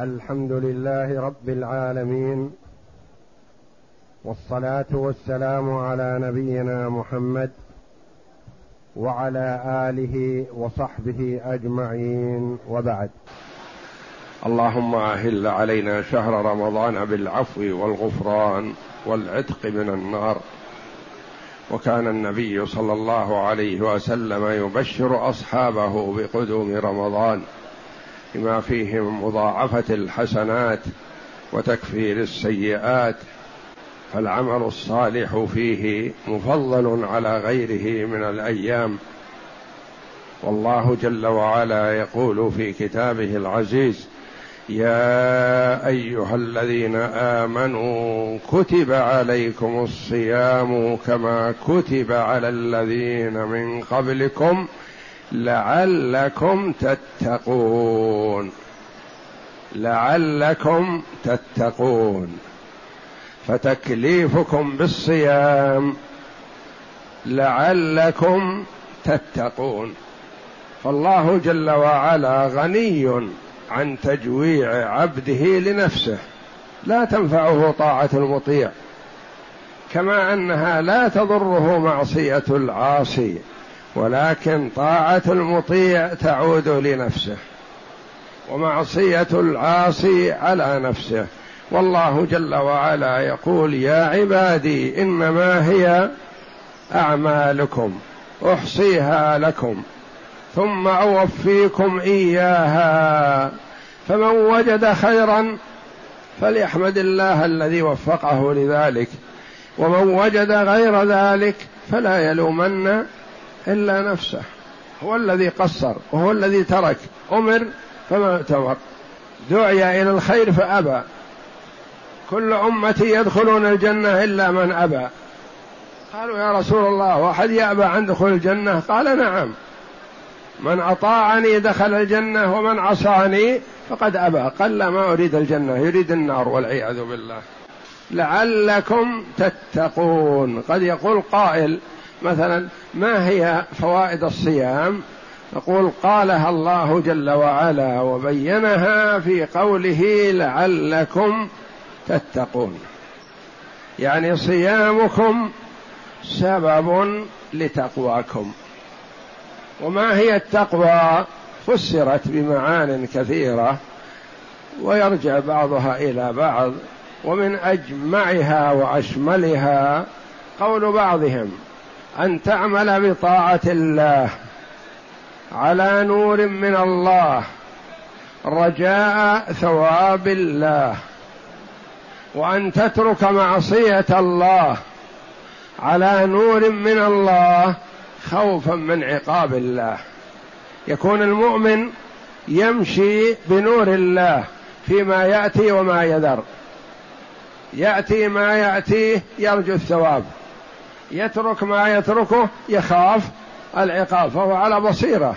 الحمد لله رب العالمين والصلاة والسلام على نبينا محمد وعلى آله وصحبه أجمعين وبعد. اللهم أهل علينا شهر رمضان بالعفو والغفران والعتق من النار. وكان النبي صلى الله عليه وسلم يبشر أصحابه بقدوم رمضان. بما فيه من مضاعفة الحسنات وتكفير السيئات فالعمل الصالح فيه مفضل على غيره من الأيام. والله جل وعلا يقول في كتابه العزيز يا أيها الذين آمنوا كتب عليكم الصيام كما كتب على الذين من قبلكم. لعلكم تتقون. لعلكم تتقون. فتكليفكم بالصيام. لعلكم تتقون. فالله جل وعلا غني عن تجويع عبده لنفسه. لا تنفعه طاعة المطيع. كما أنها لا تضره معصية العاصي. ولكن طاعة المطيع تعود لنفسه ومعصية العاصي على نفسه. والله جل وعلا يقول يا عبادي إنما هي أعمالكم أحصيها لكم ثم أوفيكم إياها. فمن وجد خيرا فليحمد الله الذي وفقه لذلك ومن وجد غير ذلك فلا يلومن إلا نفسه. هو الذي قصر وهو الذي ترك. أمر فما اتمر دعي إلى الخير فأبى. كل أمتي يدخلون الجنة إلا من أبى. قالوا يا رسول الله واحد يأبى عن دخول الجنة؟ قال نعم. من أطاعني دخل الجنة ومن عصاني فقد أبى. قال ما أريد الجنة يريد النار والعياذ بالله. لعلكم تتقون. قد يقول قائل مثلا ما هي فوائد الصيام؟ نقول قالها الله جل وعلا وبينها في قوله لعلكم تتقون. يعني صيامكم سبب لتقواكم. وما هي التقوى؟ فسرت بمعان كثيرة ويرجع بعضها إلى بعض ومن أجمعها وأشملها قول بعضهم. أن تعمل بطاعة الله على نور من الله رجاء ثواب الله وأن تترك معصية الله على نور من الله خوفا من عقاب الله. يكون المؤمن يمشي بنور الله فيما يأتي وما يذر. يأتي ما ياتيه يرجو الثواب. يترك ما يتركه يخاف العقاب فهو على بصيرة.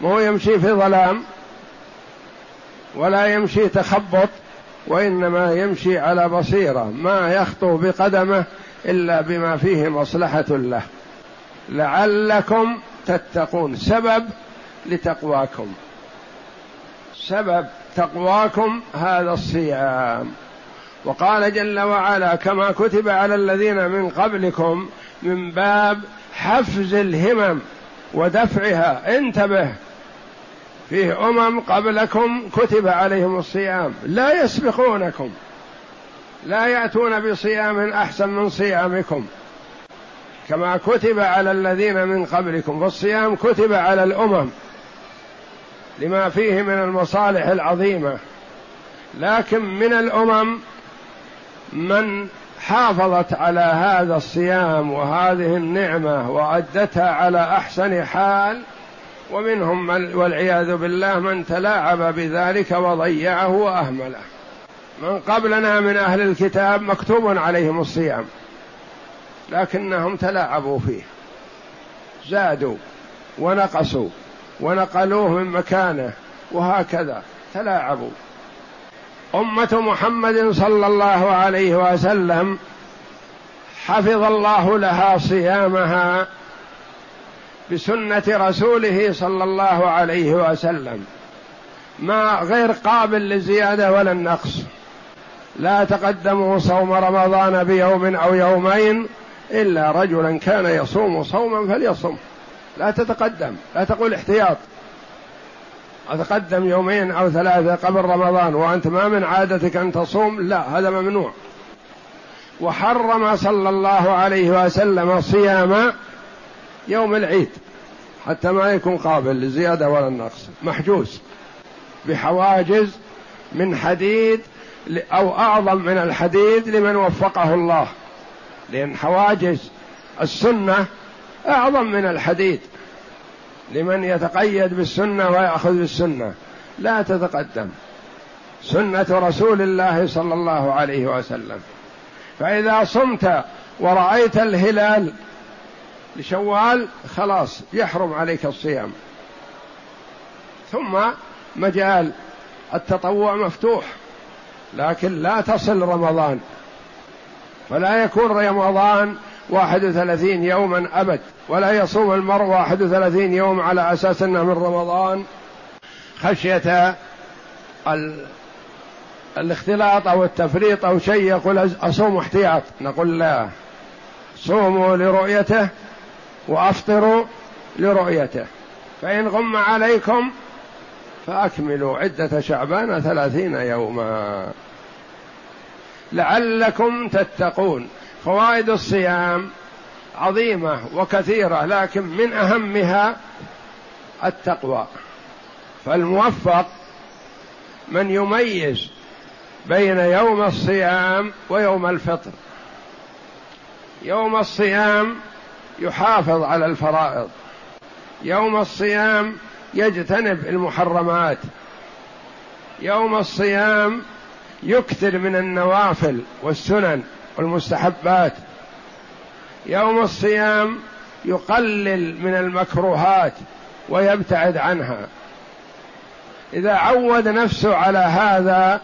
ما هو يمشي في ظلام ولا يمشي تخبط وإنما يمشي على بصيرة. ما يخطو بقدمه إلا بما فيه مصلحة له. لعلكم تتقون. سبب لتقواكم. سبب تقواكم هذا الصيام. وقال جل وعلا كما كتب على الذين من قبلكم من باب حفز الهمم ودفعها. انتبه فيه أمم قبلكم كتب عليهم الصيام. لا يسبقونكم لا يأتون بصيام أحسن من صيامكم. كما كتب على الذين من قبلكم فالصيام كتب على الأمم لما فيه من المصالح العظيمة. لكن من الأمم من حافظت على هذا الصيام وهذه النعمة وأدتها على أحسن حال ومنهم من والعياذ بالله من تلاعب بذلك وضيعه وأهمله. من قبلنا من أهل الكتاب مكتوب عليهم الصيام لكنهم تلاعبوا فيه زادوا ونقصوا ونقلوه من مكانه وهكذا تلاعبوا. أمة محمد صلى الله عليه وسلم حفظ الله لها صيامها بسنة رسوله صلى الله عليه وسلم. ما غير قابل للزيادة ولا النقص. لا تقدموا صوم رمضان بيوم أو يومين إلا رجلا كان يصوم صوما فليصم. لا تتقدم لا تقول احتياط. أتقدم يومين أو ثلاثة قبل رمضان وأنت ما من عادتك أن تصوم؟ لا هذا ممنوع. وحرم صلى الله عليه وسلم صيام يوم العيد حتى ما يكون قابل للزيادة ولا النقص. محجوز. بحواجز من حديد أو أعظم من الحديد لمن وفقه الله. لأن حواجز السنة أعظم من الحديد. لمن يتقيد بالسنة ويأخذ بالسنة. لا تتقدم. سنة رسول الله صلى الله عليه وسلم. فإذا صمت ورأيت الهلال لشوال خلاص يحرم عليك الصيام. ثم مجال التطوع مفتوح لكن لا تصل رمضان. فلا يكون رمضان واحد وثلاثين يوما أبد ولا يصوم المرء واحد وثلاثين يوم على أساس أنه من رمضان. خشية ال... الاختلاط أو التفريط أو شيء يقول أصوم احتياط. نقول لا صوموا لرؤيته وأفطروا لرؤيته. فإن غم عليكم فأكملوا عدة شعبان ثلاثين يوما. لعلكم تتقون. فوائد الصيام عظيمة وكثيرة لكن من أهمها التقوى. فالموفق من يميز بين يوم الصيام ويوم الفطر. يوم الصيام يحافظ على الفرائض. يوم الصيام يجتنب المحرمات. يوم الصيام يكثر من النوافل والسنن. والمستحبات. يوم الصيام يقلل من المكروهات ويبتعد عنها. إذا عود نفسه على هذا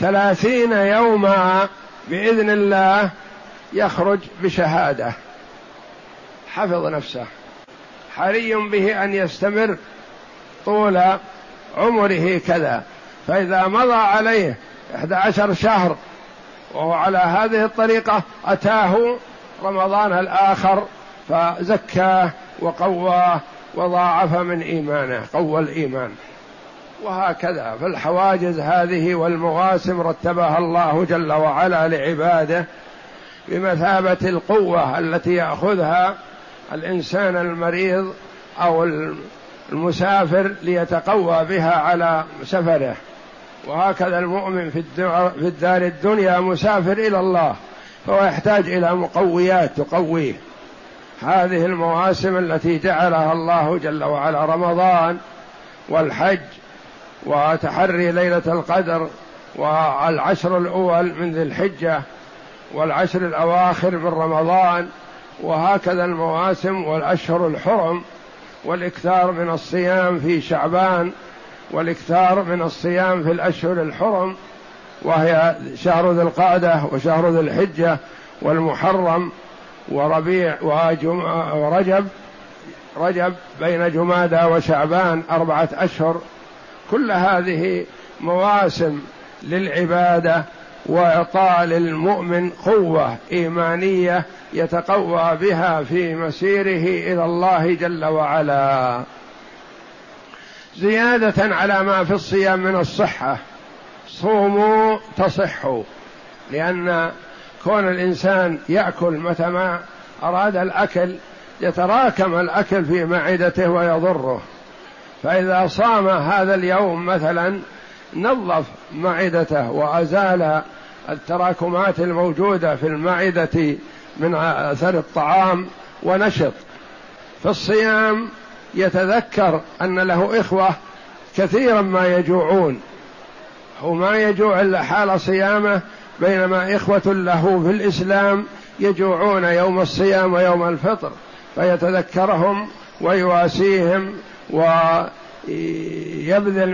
ثلاثين يوما بإذن الله يخرج بشهادة. حفظ نفسه. حري به أن يستمر طول عمره كذا. فإذا مضى عليه إحدى عشر شهر وهو على هذه الطريقة أتاه رمضان الآخر فزكاه وقواه وضاعف من إيمانه قوى الإيمان. وهكذا فالحواجز هذه والمواسم رتبها الله جل وعلا لعباده بمثابة القوة التي يأخذها الإنسان المريض أو المسافر ليتقوى بها على سفره. وهكذا المؤمن في, في الدار الدنيا مسافر إلى الله فهو يحتاج إلى مقويات تقويه. هذه المواسم التي جعلها الله جل وعلا رمضان والحج وتحري ليلة القدر والعشر الأول من ذي الحجة والعشر الأواخر من رمضان وهكذا المواسم والأشهر الحرم والإكثار من الصيام في شعبان والإكثار من الصيام في الأشهر الحرم وهي شهر ذي القعدة وشهر ذي الحجة والمحرم وربيع ورجب رجب بين جمادى وشعبان أربعة أشهر. كل هذه مواسم للعبادة وإعطاء للمؤمن قوة إيمانية يتقوى بها في مسيره إلى الله جل وعلا. زيادة على ما في الصيام من الصحة. صوموا تصحوا لأن كون الإنسان يأكل متى ما أراد الأكل يتراكم الأكل في معدته ويضره. فإذا صام هذا اليوم مثلا نظف معدته وأزال التراكمات الموجودة في المعدة من أثر الطعام ونشط. في الصيام يتذكر أن له إخوة كثيرا ما يجوعون. هو ما يجوع إلا حال صيامه بينما إخوة له في الإسلام يجوعون يوم الصيام ويوم الفطر فيتذكرهم ويواسيهم ويبذل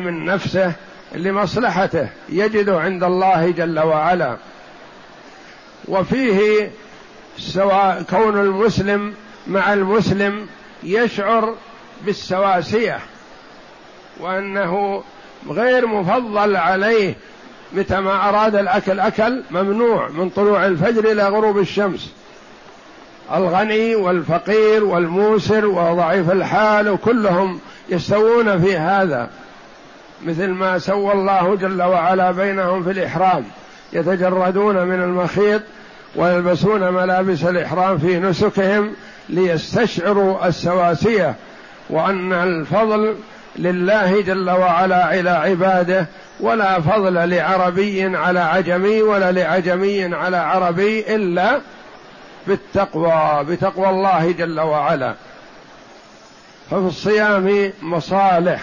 من نفسه لمصلحته يجد عند الله جل وعلا. وفيه سواء كون المسلم مع المسلم يشعر بالسواسية وأنه غير مفضل عليه متى ما أراد الأكل أكل ممنوع من طلوع الفجر إلى غروب الشمس. الغني والفقير والموسر وضعيف الحال وكلهم يستوون في هذا مثل ما سوى الله جل وعلا بينهم في الإحرام. يتجردون من المخيط ويلبسون ملابس الإحرام في نسكهم ليستشعروا السواسية. وأن الفضل لله جل وعلا على عباده ولا فضل لعربي على عجمي ولا لعجمي على عربي إلا بالتقوى بتقوى الله جل وعلا. ففي الصيام مصالح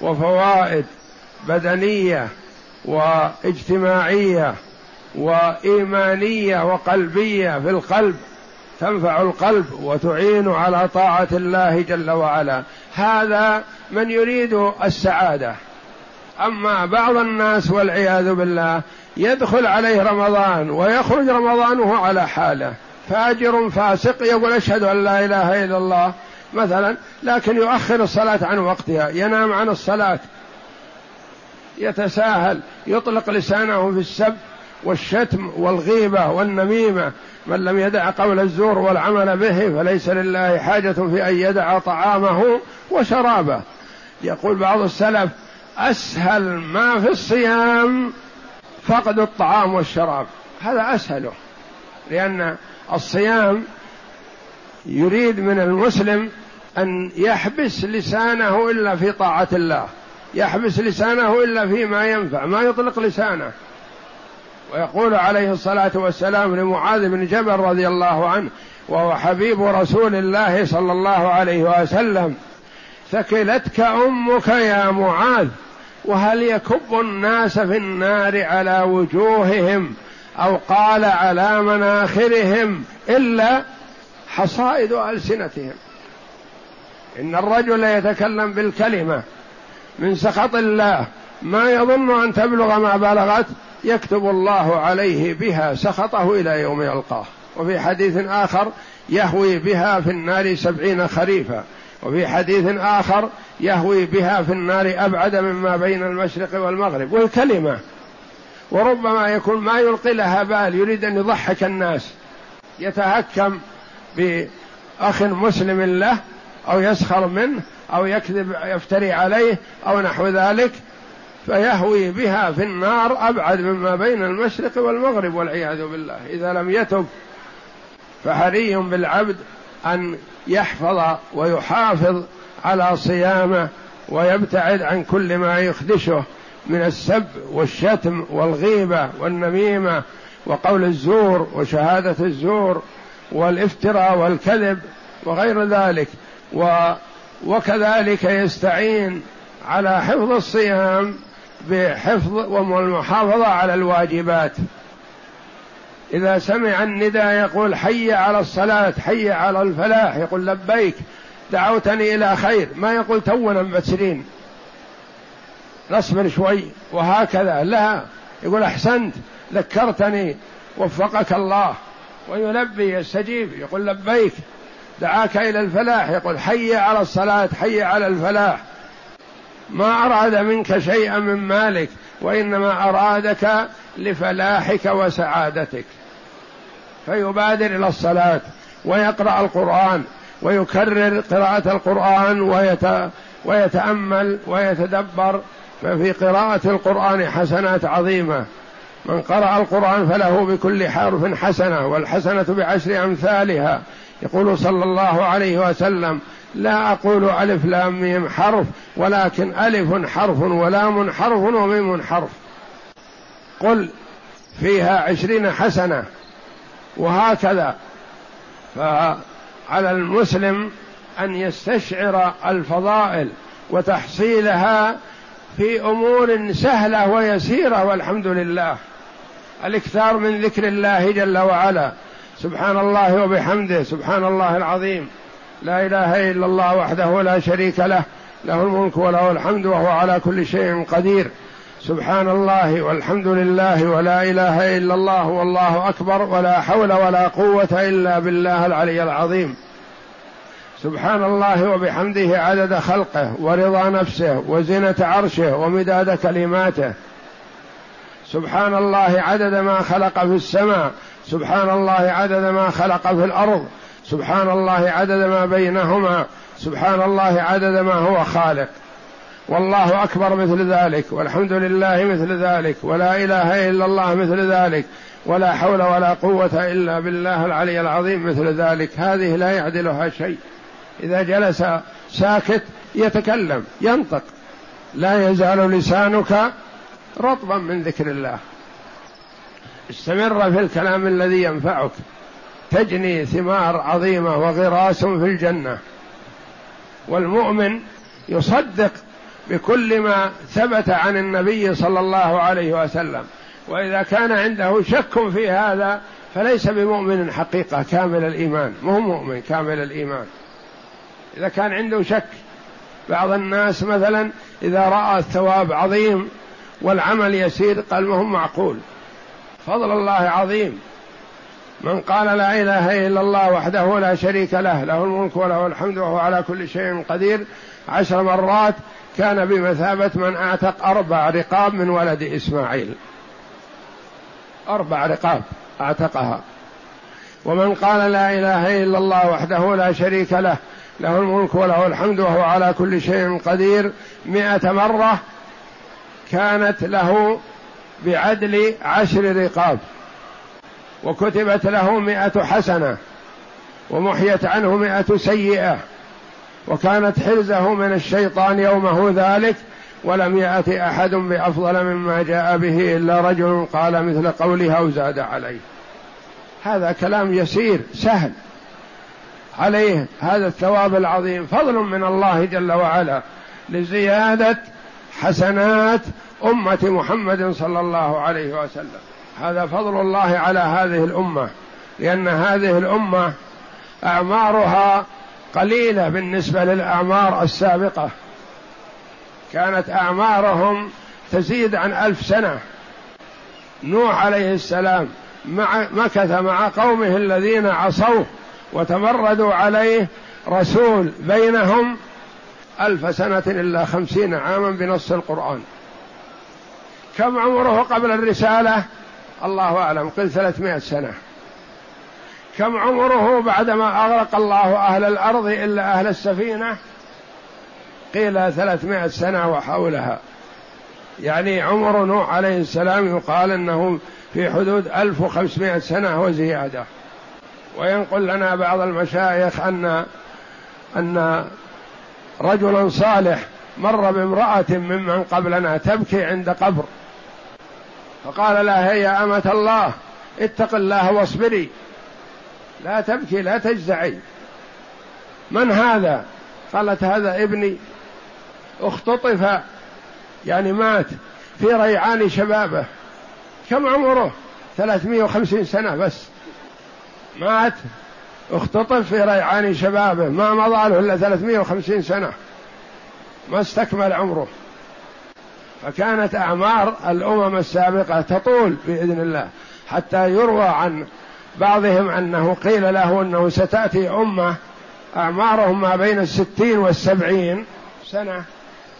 وفوائد بدنية واجتماعية وإيمانية وقلبية في القلب. تنفع القلب وتعين على طاعة الله جل وعلا. هذا من يريد السعادة. أما بعض الناس والعياذ بالله يدخل عليه رمضان ويخرج رمضان وهو على حاله. فاجر فاسق يقول أشهد أن لا إله إلا الله مثلا لكن يؤخر الصلاة عن وقتها ينام عن الصلاة يتساهل يطلق لسانه في السب والشتم والغيبة والنميمة. من لم يدع قول الزور والعمل به فليس لله حاجة في أن يدع طعامه وشرابه. يقول بعض السلف أسهل ما في الصيام فقد الطعام والشراب. هذا اسهله لأن الصيام يريد من المسلم أن يحبس لسانه إلا في طاعة الله يحبس لسانه إلا فيما ينفع ما يطلق لسانه. ويقول عليه الصلاة والسلام لمعاذ بن جبل رضي الله عنه وهو حبيب رسول الله صلى الله عليه وسلم ثكلتك أمك يا معاذ وهل يكب الناس في النار على وجوههم أو قال على مناخرهم إلا حصائد ألسنتهم؟ إن الرجل يتكلم بالكلمة من سخط الله ما يظن أن تبلغ ما بلغت يكتب الله عليه بها سخطه إلى يوم يلقاه. وفي حديث آخر يهوي بها في النار سبعين خريفا. وفي حديث آخر يهوي بها في النار أبعد مما بين المشرق والمغرب. والكلمة وربما يكون ما يلقي لها بال يريد أن يضحك الناس. يتهكم بأخ مسلم له أو يسخر منه أو يكذب يفتري عليه أو نحو ذلك. فيهوي بها في النار أبعد مما بين المشرق والمغرب والعياذ بالله. إذا لم يتب فحري بالعبد أن يحفظ ويحافظ على صيامه ويبتعد عن كل ما يخدشه من السب والشتم والغيبة والنميمة وقول الزور وشهادة الزور والإفتراء والكذب وغير ذلك. و وكذلك يستعين على حفظ الصيام بحفظ والمحافظه على الواجبات. إذا سمع النداء يقول حي على الصلاة حي على الفلاح يقول لبيك دعوتني إلى خير. ما يقول تونا مبتسرين. نصبر شوي وهكذا. لا يقول أحسنت ذكرتني وفقك الله. ويلبي يستجيب. يقول لبيك دعاك إلى الفلاح. يقول حي على الصلاة حي على الفلاح. ما أراد منك شيئا من مالك وإنما أرادك لفلاحك وسعادتك. فيبادر إلى الصلاة ويقرأ القرآن ويكرر قراءة القرآن ويت ويتأمل ويتدبر. ففي قراءة القرآن حسنات عظيمة. من قرأ القرآن فله بكل حرف حسنة والحسنة بعشر أمثالها. يقول صلى الله عليه وسلم لا أقول ألف لام ميم حرف ولكن ألف حرف ولام حرف وميم حرف. قل فيها عشرين حسنة وهكذا. فعلى المسلم أن يستشعر الفضائل وتحصيلها في أمور سهلة ويسيرة والحمد لله. الإكثار من ذكر الله جل وعلا. سبحان الله وبحمده سبحان الله العظيم. لا إله إلا الله وحده لا شريك له له الملك وله الحمد وهو على كل شيء قدير. سبحان الله والحمد لله ولا إله إلا الله والله أكبر ولا حول ولا قوة إلا بالله العلي العظيم. سبحان الله وبحمده عدد خلقه ورضا نفسه وزنة عرشه ومداد كلماته. سبحان الله عدد ما خلق في السماء. سبحان الله عدد ما خلق في الأرض. سبحان الله عدد ما بينهما. سبحان الله عدد ما هو خالق. والله أكبر مثل ذلك والحمد لله مثل ذلك ولا إله إلا الله مثل ذلك ولا حول ولا قوة إلا بالله العلي العظيم مثل ذلك. هذه لا يعدلها شيء. إذا جلس ساكت يتكلم ينطق. لا يزال لسانك رطبا من ذكر الله. استمر في الكلام الذي ينفعك. تجني ثمار عظيمة وغراس في الجنة. والمؤمن يصدق بكل ما ثبت عن النبي صلى الله عليه وسلم. وإذا كان عنده شك في هذا فليس بمؤمن حقيقة كامل الإيمان. مو مؤمن كامل الإيمان. إذا كان عنده شك بعض الناس مثلا إذا رأى الثواب عظيم والعمل يسير قال ما هو معقول. فضل الله عظيم. من قال لا إله إلا الله وحده لا شريك له له الملك وله الحمد وهو على كل شيء قدير. عشر مرات كان بمثابة من أعتق أربع رقاب من ولد إسماعيل. أربع رقاب أعتقها. ومن قال لا إله إلا الله وحده لا شريك له له الملك وله الحمد وهو على كل شيء قدير. مئة مرة كانت له بعدل عشر رقاب. وكتبت له مئة حسنة ومحيت عنه مئة سيئة وكانت حرزه من الشيطان يومه ذلك ولم يأت أحد بأفضل مما جاء به إلا رجل قال مثل قولها وزاد عليه. هذا كلام يسير سهل. عليه هذا الثواب العظيم. فضل من الله جل وعلا لزيادة حسنات أمة محمد صلى الله عليه وسلم. هذا فضل الله على هذه الأمة لأن هذه الأمة أعمارها قليلة بالنسبة للأعمار السابقة. كانت أعمارهم تزيد عن ألف سنة. نوح عليه السلام مع مكث مع قومه الذين عصوه وتمردوا عليه رسول بينهم ألف سنة إلا خمسين عاما بنص القرآن. كم عمره قبل الرسالة؟ الله أعلم قل ثلاثمائة سنة. كم عمره بعدما أغرق الله أهل الأرض إلا أهل السفينة؟ قيل ثلاثمائة سنة وحولها. يعني عمر نوح عليه السلام يقال أنه في حدود ألف وخمسمائة سنة وزيادة وينقل لنا بعض المشايخ أن أن رجلا صالح مر بامرأة ممن قبلنا تبكي عند قبر. فقال لها يا أمة الله اتق الله واصبري. لا تبكي لا تجزعي. من هذا؟ قالت هذا ابني. اختطف يعني مات في ريعان شبابه. كم عمره؟ ثلاثمائة وخمسين سنة بس. مات اختطف في ريعان شبابه. ما مضى له إلا ثلاثمائة وخمسين سنة. ما استكمل عمره. فكانت أعمار الأمم السابقة تطول بإذن الله حتى يروى عن بعضهم أنه قيل له أنه ستأتي أمة أعمارهم ما بين الستين والسبعين سنة.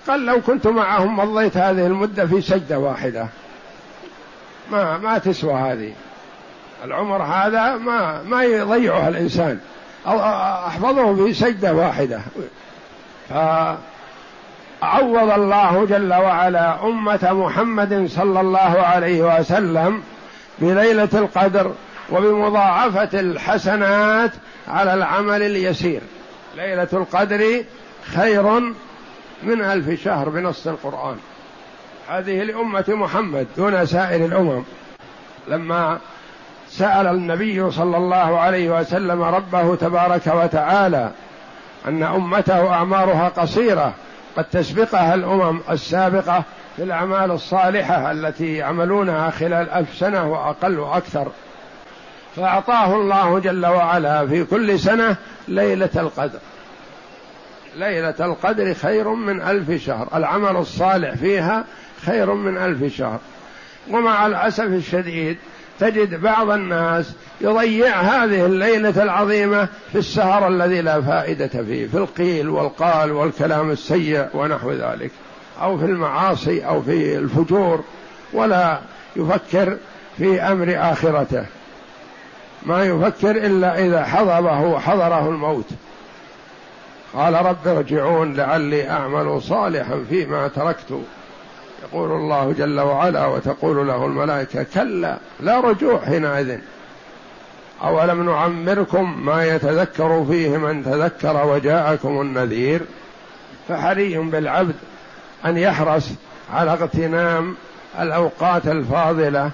قال لو كنت معهم مضيت هذه المدة في سجدة واحدة. ما ما تسوى هذه. العمر هذا ما ما يضيعها الإنسان. أحفظه في سجدة واحدة. ف عوض الله جل وعلا أمة محمد صلى الله عليه وسلم بليلة القدر وبمضاعفة الحسنات على العمل اليسير. ليلة القدر خير من ألف شهر بنص القرآن. هذه لأمة محمد دون سائر الأمم. لما سأل النبي صلى الله عليه وسلم ربه تبارك وتعالى أن أمته أعمارها قصيرة قد تسبقها الأمم السابقة في الأعمال الصالحة التي يعملونها خلال ألف سنة وأقل وأكثر. فأعطاه الله جل وعلا في كل سنة ليلة القدر. ليلة القدر خير من ألف شهر. العمل الصالح فيها خير من ألف شهر. ومع الأسف الشديد تجد بعض الناس يضيع هذه الليلة العظيمة في السهر الذي لا فائدة فيه في القيل والقال والكلام السيء ونحو ذلك أو في المعاصي أو في الفجور ولا يفكر في أمر آخرته. ما يفكر إلا إذا حضره حضره الموت. قال رب ارجعون لعلي أعمل صالحا فيما تركت. يقول الله جل وعلا وتقول له الملائكة كلا لا رجوع حينئذ. أولم نعمركم ما يتذكر فيه من تذكر وجاءكم النذير؟ فحري بالعبد أن يحرص على اغتنام الأوقات الفاضلة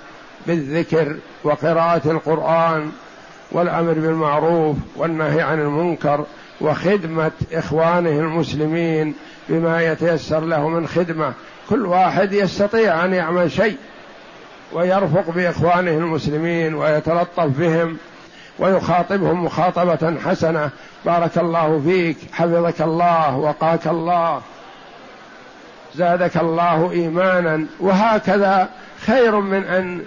بالذكر وقراءة القرآن والأمر بالمعروف والنهي عن المنكر وخدمة إخوانه المسلمين بما يتيسر له من خدمة كل واحد يستطيع أن يعمل شيء ويرفق بإخوانه المسلمين ويتلطف بهم ويخاطبهم مخاطبة حسنة. بارك الله فيك حفظك الله وقاك الله زادك الله إيمانا. وهكذا خير من أن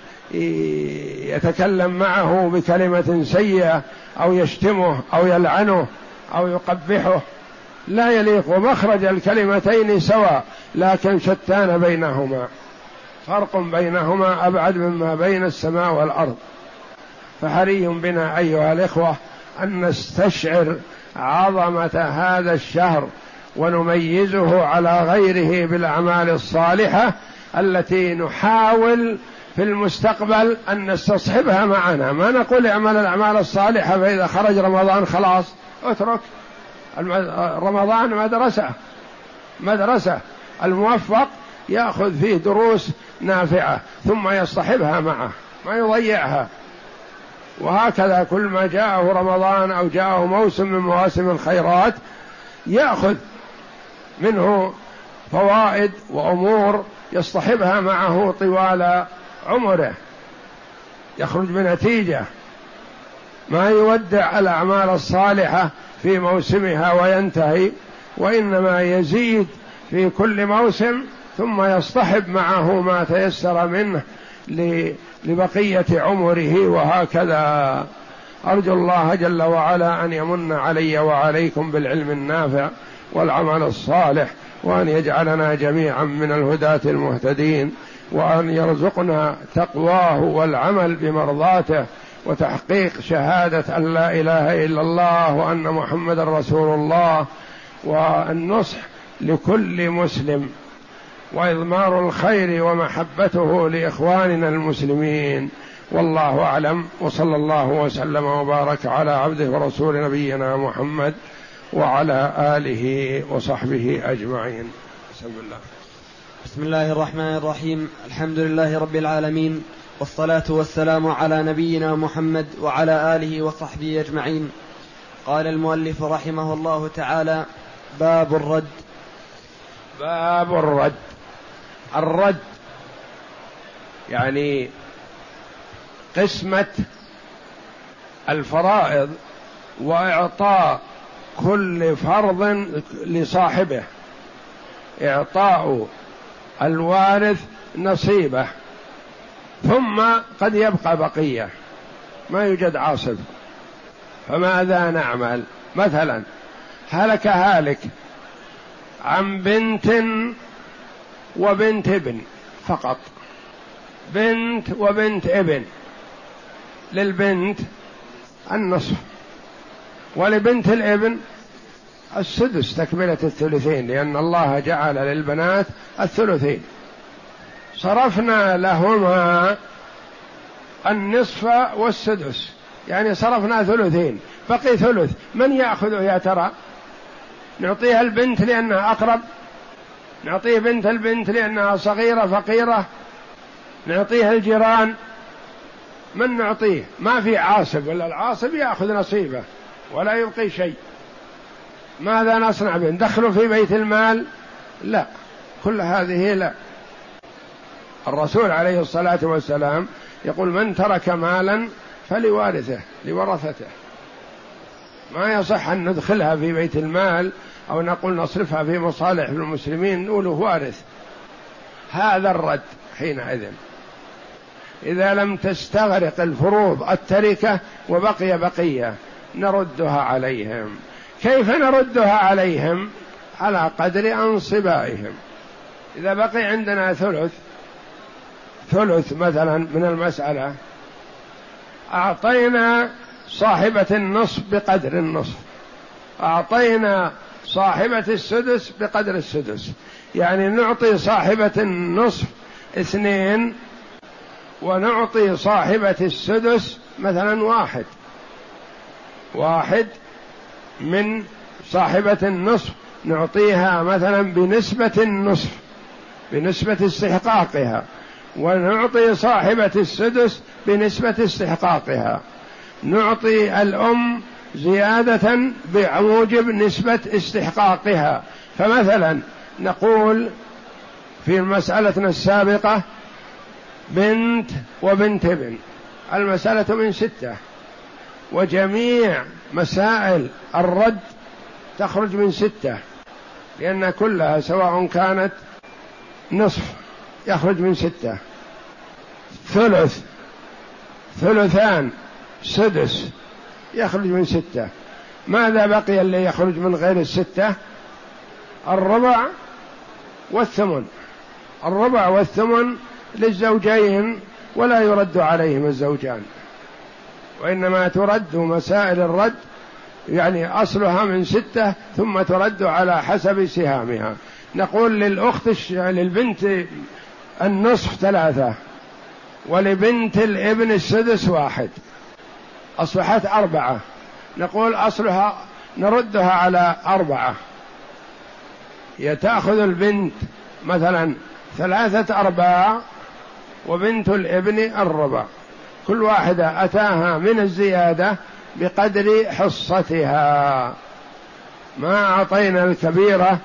يتكلم معه بكلمة سيئة أو يشتمه أو يلعنه أو يقبحه. لا يليق ومخرج الكلمتين سواء لكن شتان بينهما. فرق بينهما أبعد مما بين السماء والأرض. فحري بنا أيها الإخوة أن نستشعر عظمة هذا الشهر ونميزه على غيره بالأعمال الصالحة التي نحاول في المستقبل أن نستصحبها معنا. ما نقول اعمل الأعمال الصالحة فإذا خرج رمضان خلاص اترك. رمضان مدرسة. مدرسة. الموفق يأخذ فيه دروس نافعة ثم يصطحبها معه ما يضيعها. وهكذا كل ما جاءه رمضان أو جاءه موسم من مواسم الخيرات يأخذ منه فوائد وأمور يصطحبها معه طوال عمره. يخرج بنتيجة. ما يودع الاعمال الصالحة في موسمها وينتهي وإنما يزيد في كل موسم ثم يصطحب معه ما تيسر منه لبقية عمره وهكذا. أرجو الله جل وعلا أن يمن علي وعليكم بالعلم النافع والعمل الصالح وأن يجعلنا جميعا من الهداة المهتدين وأن يرزقنا تقواه والعمل بمرضاته وتحقيق شهادة أن لا إله إلا الله وأن محمدا رسول الله والنصح لكل مسلم وإضمار الخير ومحبته لإخواننا المسلمين. والله أعلم. وصلى الله وسلم وبارك على عبده ورسول نبينا محمد وعلى آله وصحبه أجمعين. بسم الله بسم الله الرحمن الرحيم. الحمد لله رب العالمين. والصلاة والسلام على نبينا محمد وعلى آله وصحبه أجمعين. قال المؤلف رحمه الله تعالى باب الرد. باب الرد. الرد يعني قسمة الفرائض وإعطاء كل فرض لصاحبه. إعطاء الوارث نصيبه. ثم قد يبقى بقية. ما يوجد عاصف. فماذا نعمل؟ مثلا هلك هالك عن بنت وبنت ابن فقط. بنت وبنت ابن. للبنت النصف. ولبنت الابن السدس تكملة الثلثين لأن الله جعل للبنات الثلثين. صرفنا لهما النصف والسدس. يعني صرفنا ثلثين. بقي ثلث. من يأخذه يا ترى؟ نعطيها البنت لأنها أقرب. نعطيه بنت البنت لأنها صغيرة فقيرة. نعطيها الجيران. من نعطيه؟ ما في عاصب. ولا العاصب يأخذ نصيبه. ولا يبقي شيء. ماذا نصنع به؟ ندخله في بيت المال؟ لا. كل هذه لا. الرسول عليه الصلاة والسلام يقول من ترك مالا فلوارثه لورثته. ما يصح أن ندخلها في بيت المال أو نقول نصرفها في مصالح المسلمين نقول وارث. هذا الرد حينئذ. إذا لم تستغرق الفروض التركة وبقي بقية نردها عليهم. كيف نردها عليهم؟ على قدر أنصبائهم. إذا بقي عندنا ثلث ثلث مثلا من المسألة أعطينا صاحبة النصف بقدر النصف. أعطينا صاحبة السدس بقدر السدس. يعني نعطي صاحبة النصف اثنين ونعطي صاحبة السدس مثلا واحد. واحد من صاحبة النصف نعطيها مثلا بنسبة النصف بنسبة استحقاقها. ونعطي صاحبة السدس بنسبة استحقاقها. نعطي الأم زيادة بموجب نسبة استحقاقها. فمثلا نقول في مسألتنا السابقة بنت وبنت ابن. المسألة من ستة. وجميع مسائل الرد تخرج من ستة لأن كلها سواء كانت نصف يخرج من ستة. ثلث. ثلثان. سدس. يخرج من ستة. ماذا بقي اللي يخرج من غير الستة؟ الربع والثمن. الربع والثمن للزوجين ولا يرد عليهم الزوجان. وإنما ترد مسائل الرد يعني أصلها من ستة ثم ترد على حسب سهامها. نقول للأخت للبنت النصف ثلاثة ولبنت الابن السدس واحد. أصبحت أربعة. نقول أصلها نردها على أربعة. تأخذ البنت مثلا ثلاثة أرباع وبنت الابن الربع. كل واحدة أتاها من الزيادة بقدر حصتها. ما أعطينا الكبيرة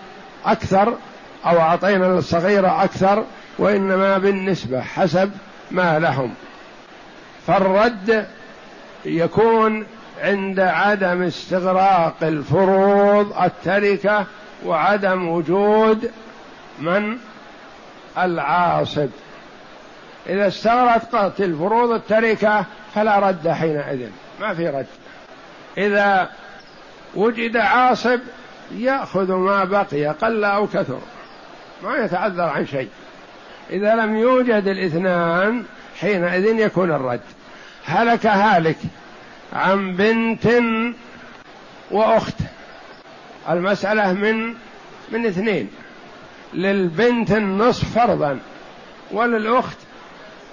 أكثر أو أعطينا الصغيرة أكثر وإنما بالنسبة حسب ما لهم. فالرد يكون عند عدم استغراق الفروض التركة وعدم وجود من؟ العاصب. إذا استغرقت الفروض التركة فلا رد حينئذ ما في رد. إذا وجد عاصب يأخذ ما بقي قل أو كثر ما يتعذر عن شيء. إذا لم يوجد الاثنان حينئذ يكون الرد. هلك هالك عن بنت وأخت. المسألة من من اثنين. للبنت النصف فرضا وللأخت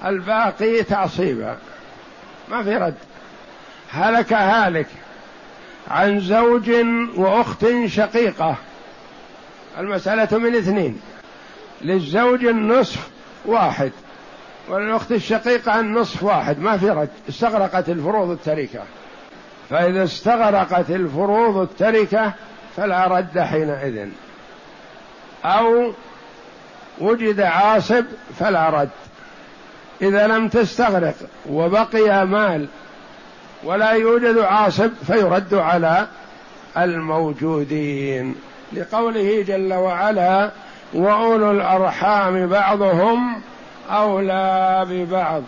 الباقي تعصيبا. ما في رد. هلك هالك عن زوج وأخت شقيقة. المسألة من اثنين. للزوج النصف واحد وللأخت الشقيقة النصف واحد ما في رد استغرقت الفروض التركة. فإذا استغرقت الفروض التركة فلا رد حينئذ. أو وجد عاصب فلا رد. إذا لم تستغرق وبقي مال ولا يوجد عاصب فيرد على الموجودين. لقوله جل وعلا وأولو الأرحام بعضهم أولى ببعض.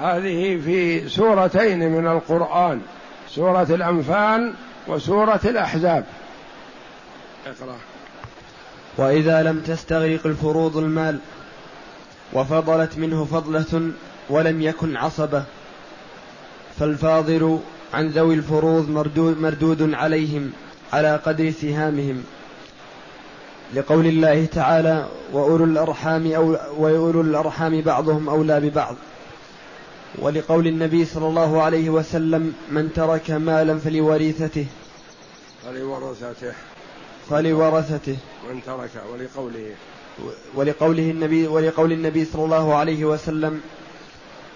هذه في سورتين من القرآن سورة الأنفال وسورة الأحزاب. اقرأ. وإذا لم تستغرق الفروض المال وفضلت منه فضلة ولم يكن عصبة فالفاضل عن ذوي الفروض مردود, مردود عليهم على قدر سهامهم. لقول الله تعالى وأولو الأرحام أو وأولو الأرحام بعضهم أولى ببعض. ولقول النبي صلى الله عليه وسلم من ترك مالا فلورثته فلورثته. فلورثته. من ترك ولقوله. ولقوله النبي ولقول النبي صلى الله عليه وسلم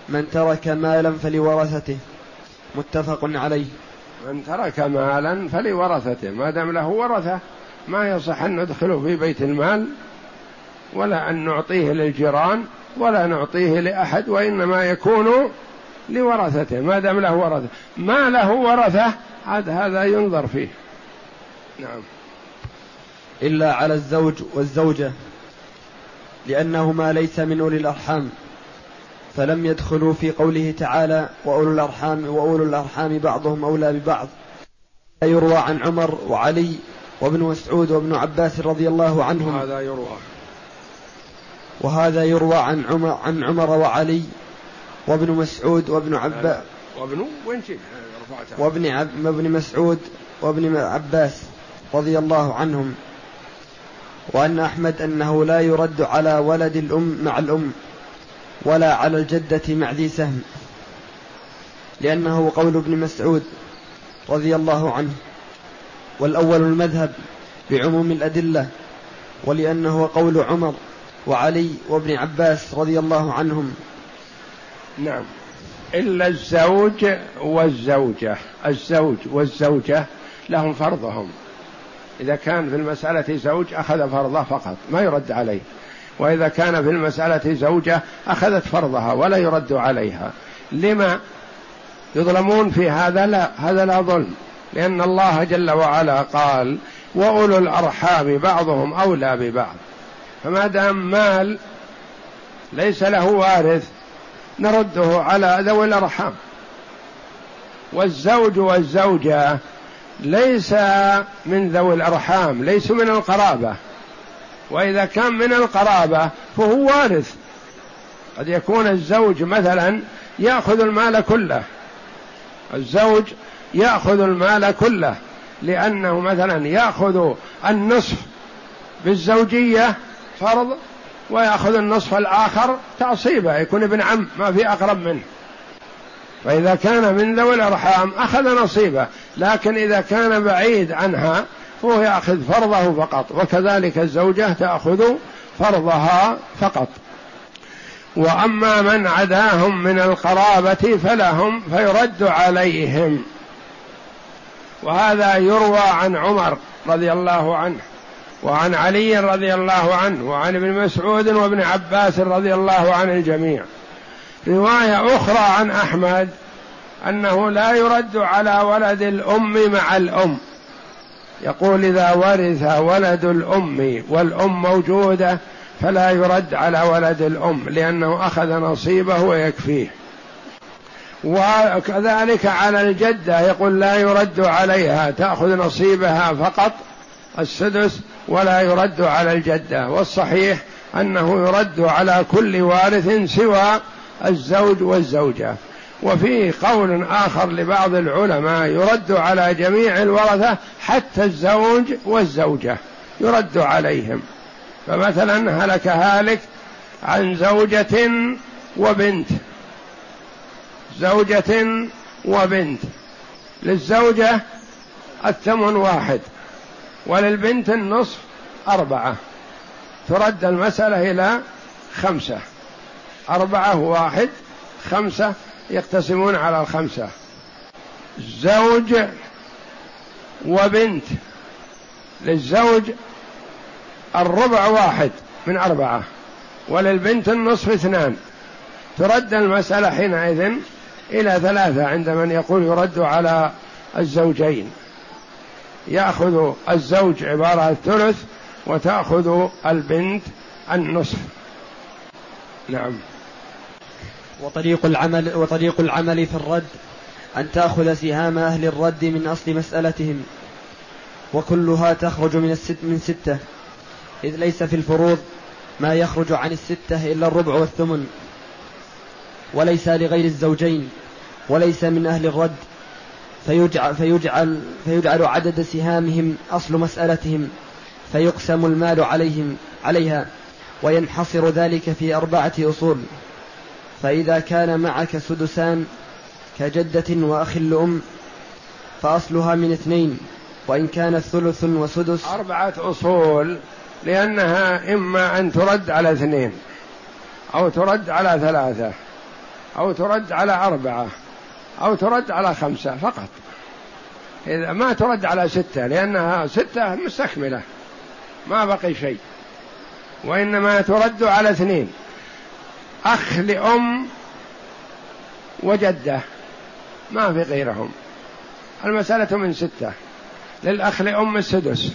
من ترك مالا فلورثته. متفق عليه. من ترك مالا فلورثته. ما دام له ورثة. ما يصح أن ندخله في بيت المال ولا أن نعطيه للجيران ولا نعطيه لأحد وإنما يكون لورثته ما دام له ورثة. ما له ورثة عاد هذا ينظر فيه. نعم. إلا على الزوج والزوجة لأنهما ليس من أولي الأرحام فلم يدخلوا في قوله تعالى وأولو الأرحام وأولو الأرحام بعضهم أولى ببعض. يروى عن عمر وعلي وابن مسعود وابن عباس رضي الله عنهم. هذا يروى. وهذا يروى عن عمر عن عمر وعلي وابن مسعود وابن عباس وابن وين وابن عب... وابن مسعود وابن عباس رضي الله عنهم. وأن أحمد أنه لا يرد على ولد الأم مع الأم ولا على الجدة مع ذي سهم لأنه قول ابن مسعود رضي الله عنه. والأول المذهب بعموم الأدلة ولأنه قول عمر وعلي وابن عباس رضي الله عنهم. نعم. إلا الزوج والزوجة الزوج والزوجة لهم فرضهم. إذا كان في المسألة زوج أخذ فرضه فقط ما يرد عليه. وإذا كان في المسألة زوجة أخذت فرضها ولا يرد عليها. لما يظلمون في هذا لا هذا لا ظلم. لأن الله جل وعلا قال وأولو الأرحام بعضهم أولى ببعض. فما دام مال ليس له وارث نرده على ذوي الأرحام. والزوج والزوجة ليس من ذوي الأرحام ليسوا من القرابة. وإذا كان من القرابة فهو وارث. قد يكون الزوج مثلا يأخذ المال كله. الزوج يأخذ المال كله لأنه مثلا يأخذ النصف بالزوجية فرض ويأخذ النصف الآخر تعصيبه يكون ابن عم ما في أقرب منه. فإذا كان من ذوي الأرحام أخذ نصيبه لكن إذا كان بعيد عنها فهو يأخذ فرضه فقط وكذلك الزوجة تأخذ فرضها فقط. وأما من عداهم من القرابة فلهم فيرد عليهم. وهذا يروى عن عمر رضي الله عنه وعن علي رضي الله عنه وعن ابن مسعود وابن عباس رضي الله عن الجميع. رواية أخرى عن أحمد أنه لا يرد على ولد الأم مع الأم. يقول إذا ورث ولد الأم والأم موجودة فلا يرد على ولد الأم لأنه أخذ نصيبه ويكفيه. وكذلك على الجدة يقول لا يرد عليها تأخذ نصيبها فقط السدس ولا يرد على الجدة. والصحيح أنه يرد على كل وارث سوى الزوج والزوجة. وفي قول آخر لبعض العلماء يرد على جميع الورثة حتى الزوج والزوجة يرد عليهم. فمثلا هلك هالك عن زوجة وبنت. زوجة وبنت. للزوجة الثمن واحد وللبنت النصف أربعة. ترد المسألة إلى خمسة. أربعة واحد خمسة يقتسمون على الخمسة. زوج وبنت. للزوج الربع واحد من أربعة وللبنت النصف اثنان. ترد المسألة حينئذ إلى ثلاثة عند من يقول يرد على الزوجين. يأخذ الزوج عبارة الثلث وتأخذ البنت النصف. نعم. وطريق العمل وطريق العمل في الرد أن تأخذ سهام أهل الرد من أصل مسألتهم وكلها تخرج من الست من ستة إذ ليس في الفروض ما يخرج عن الستة إلا الربع والثمن. وليس لغير الزوجين وليس من أهل الرد فيجعل, فيجعل, فيجعل عدد سهامهم أصل مسألتهم فيقسم المال عليهم عليها وينحصر ذلك في أربعة أصول. فإذا كان معك سدسان كجدة وأخ لأم فأصلها من اثنين وإن كانت ثلث وسدس أربعة أصول لأنها إما أن ترد على اثنين أو ترد على ثلاثة. أو ترد على أربعة أو ترد على خمسة فقط. إذا ما ترد على ستة لأنها ستة مستكملة ما بقي شيء. وإنما ترد على اثنين. أخ لأم وجدة ما في غيرهم. المسألة من ستة. للأخ لأم السدس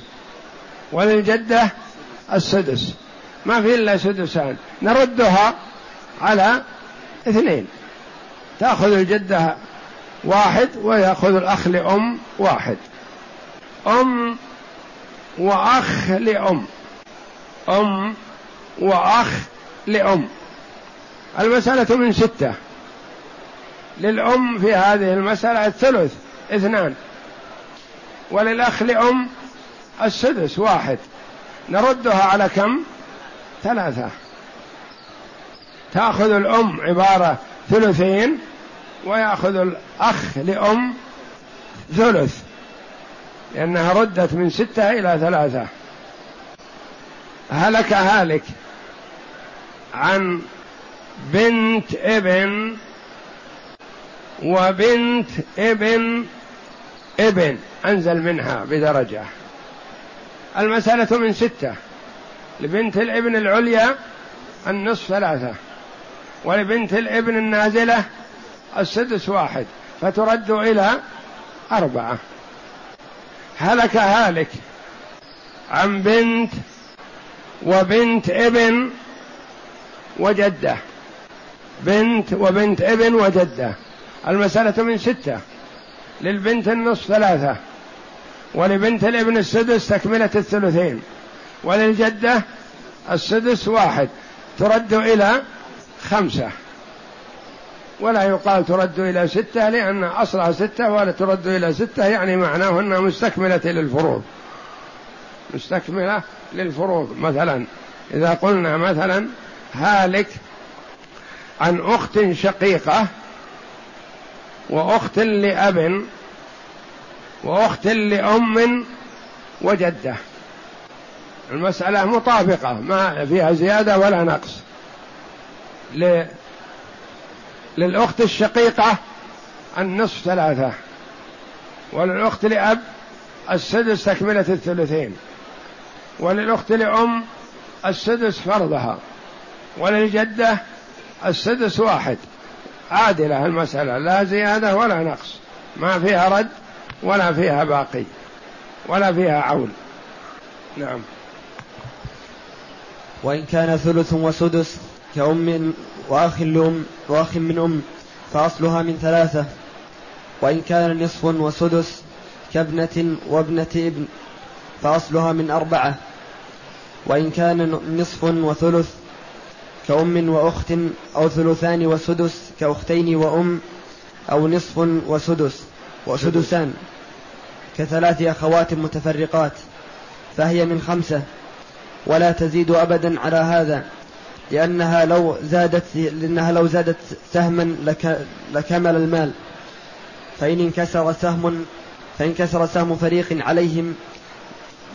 وللجدة السدس. ما في إلا سدسان. نردها على اثنين. تأخذ الجدة واحد ويأخذ الأخ لأم واحد. أم وأخ لأم. أم وأخ لأم. المسألة من ستة. للأم في هذه المسألة الثلث اثنان. وللأخ لأم السدس واحد. نردها على كم؟ ثلاثة. تأخذ الأم عبارة ثلثين ويأخذ الأخ لأم ثلث لأنها ردت من ستة إلى ثلاثة. هلك هالك عن بنت ابن وبنت ابن ابن أنزل منها بدرجة. المسألة من ستة لبنت الابن العليا النصف ثلاثة. ولبنت الابن النازلة السدس واحد فترد إلى أربعة. هلك هالك عن بنت وبنت ابن وجدة. بنت وبنت ابن وجدة. المسألة من ستة. للبنت النصف ثلاثة. ولبنت الابن السدس تكملة الثلثين. وللجدة السدس واحد. ترد إلى خمسة. ولا يقال ترد إلى ستة لأن أصلها ستة ولا ترد إلى ستة يعني معناه أنها مستكملة للفروض. مستكملة للفروض. مثلا إذا قلنا مثلا هالك عن أخت شقيقة وأخت لأب وأخت لأم وجدة. المسألة مطابقة ما فيها زيادة ولا نقص. ل... للأخت الشقيقة النصف ثلاثة وللأخت لأب السدس تكملة الثلثين وللأخت لأم السدس فرضها وللجدة السدس واحد. عادلة المسألة لا زيادة ولا نقص ما فيها رد ولا فيها باقي ولا فيها عول. نعم. وإن كان ثلث وسدس كأم وأخ لأم وأخ من أم فأصلها من ثلاثة. وإن كان نصف وسدس كابنة وابنة ابن فأصلها من أربعة. وإن كان نصف وثلث كأم وأخت أو ثلثان وسدس كأختين وأم أو نصف وسدس وسدسان. كثلاث أخوات متفرقات فهي من خمسة. ولا تزيد أبدا على هذا. لأنها لو زادت لأنها لو زادت سهما لك لكمل المال. فإن انكسر سهم فإن كسر سهم فريق عليهم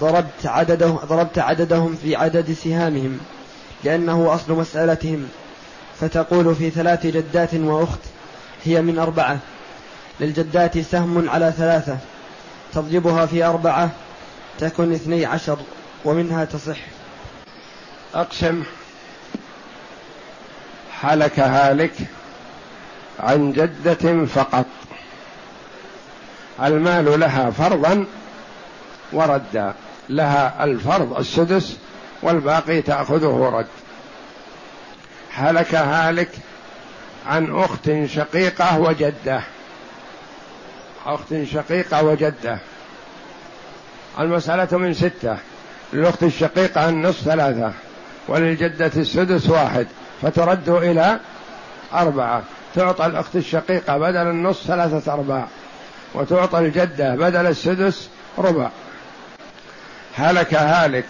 ضربت عدده ضربت عددهم في عدد سهامهم لأنه أصل مسألتهم. فتقول في ثلاث جدات وأخت هي من أربعة. للجدات سهم على ثلاثة تضربها في أربعة تكن اثني عشر ومنها تصح. أقسم حلك هالك عن جدة فقط. المال لها فرضا وردا لها الفرض السدس والباقي تأخذه رد. هلك هالك عن أخت شقيقة وجدة. أخت شقيقة وجدة. المسألة من ستة. للأخت الشقيقة النصف ثلاثة وللجدة السدس واحد. فترد إلى أربعة. تعطى الأخت الشقيقة بدل النصف ثلاثة أرباع وتعطى الجدة بدل السدس ربع. هلك هالك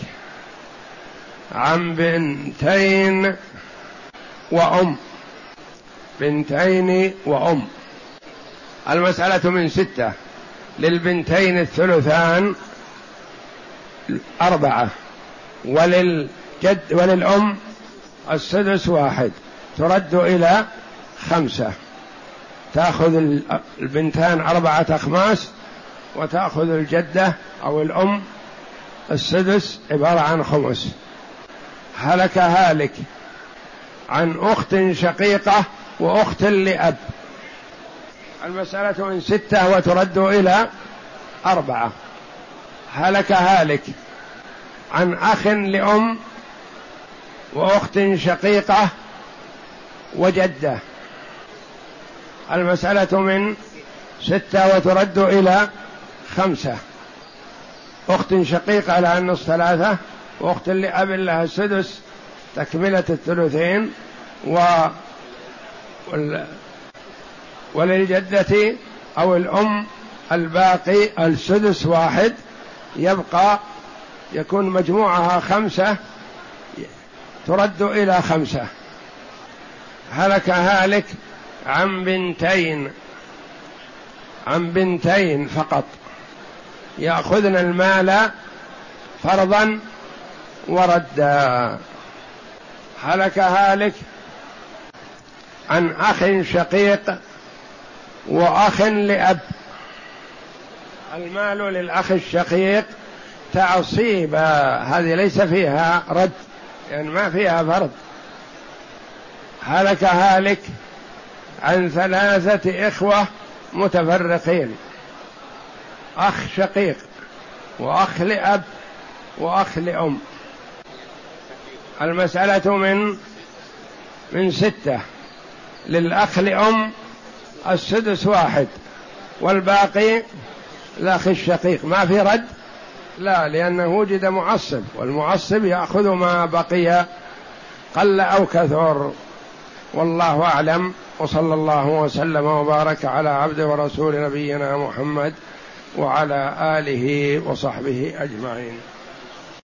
عن بنتين وأم. بنتين وأم. المسألة من ستة. للبنتين الثلثان أربعة. وللجد وللأم السدس واحد. ترد إلى خمسة. تأخذ البنتان أربعة أخماس وتأخذ الجدة أو الأم. السدس عبارة عن خمس. هلك هالك عن أخت شقيقة وأخت لأب. المسألة من ستة وترد إلى أربعة. هلك هالك عن أخ لأم وأخت شقيقة وجدة. المسألة من ستة وترد إلى خمسة. أخت شقيقة لها النصف ثلاثة وأخت لأب لها السدس تكملة الثلثين و وللجدة أو الأم الباقي السدس واحد يبقى يكون مجموعها خمسة ترد إلى خمسة. هلك هالك عن بنتين عن بنتين فقط. يأخذن المال فرضا وردا. هلك هالك عن أخ شقيق وأخ لأب. المال للأخ الشقيق تعصيبا هذه ليس فيها رد. يعني ما فيها فرض. هلك هالك عن ثلاثة إخوة متفرقين. أخ شقيق وأخ لأب وأخ لأم. المسألة من من ستة. للأخ لأم السدس واحد والباقي الأخ الشقيق. ما في رد؟ لا لأنه وجد معصب والمعصب يأخذ ما بقي قل أو كثر. والله أعلم وصلى الله وسلم وبارك على عبد ورسول نبينا محمد وعلى آله وصحبه أجمعين.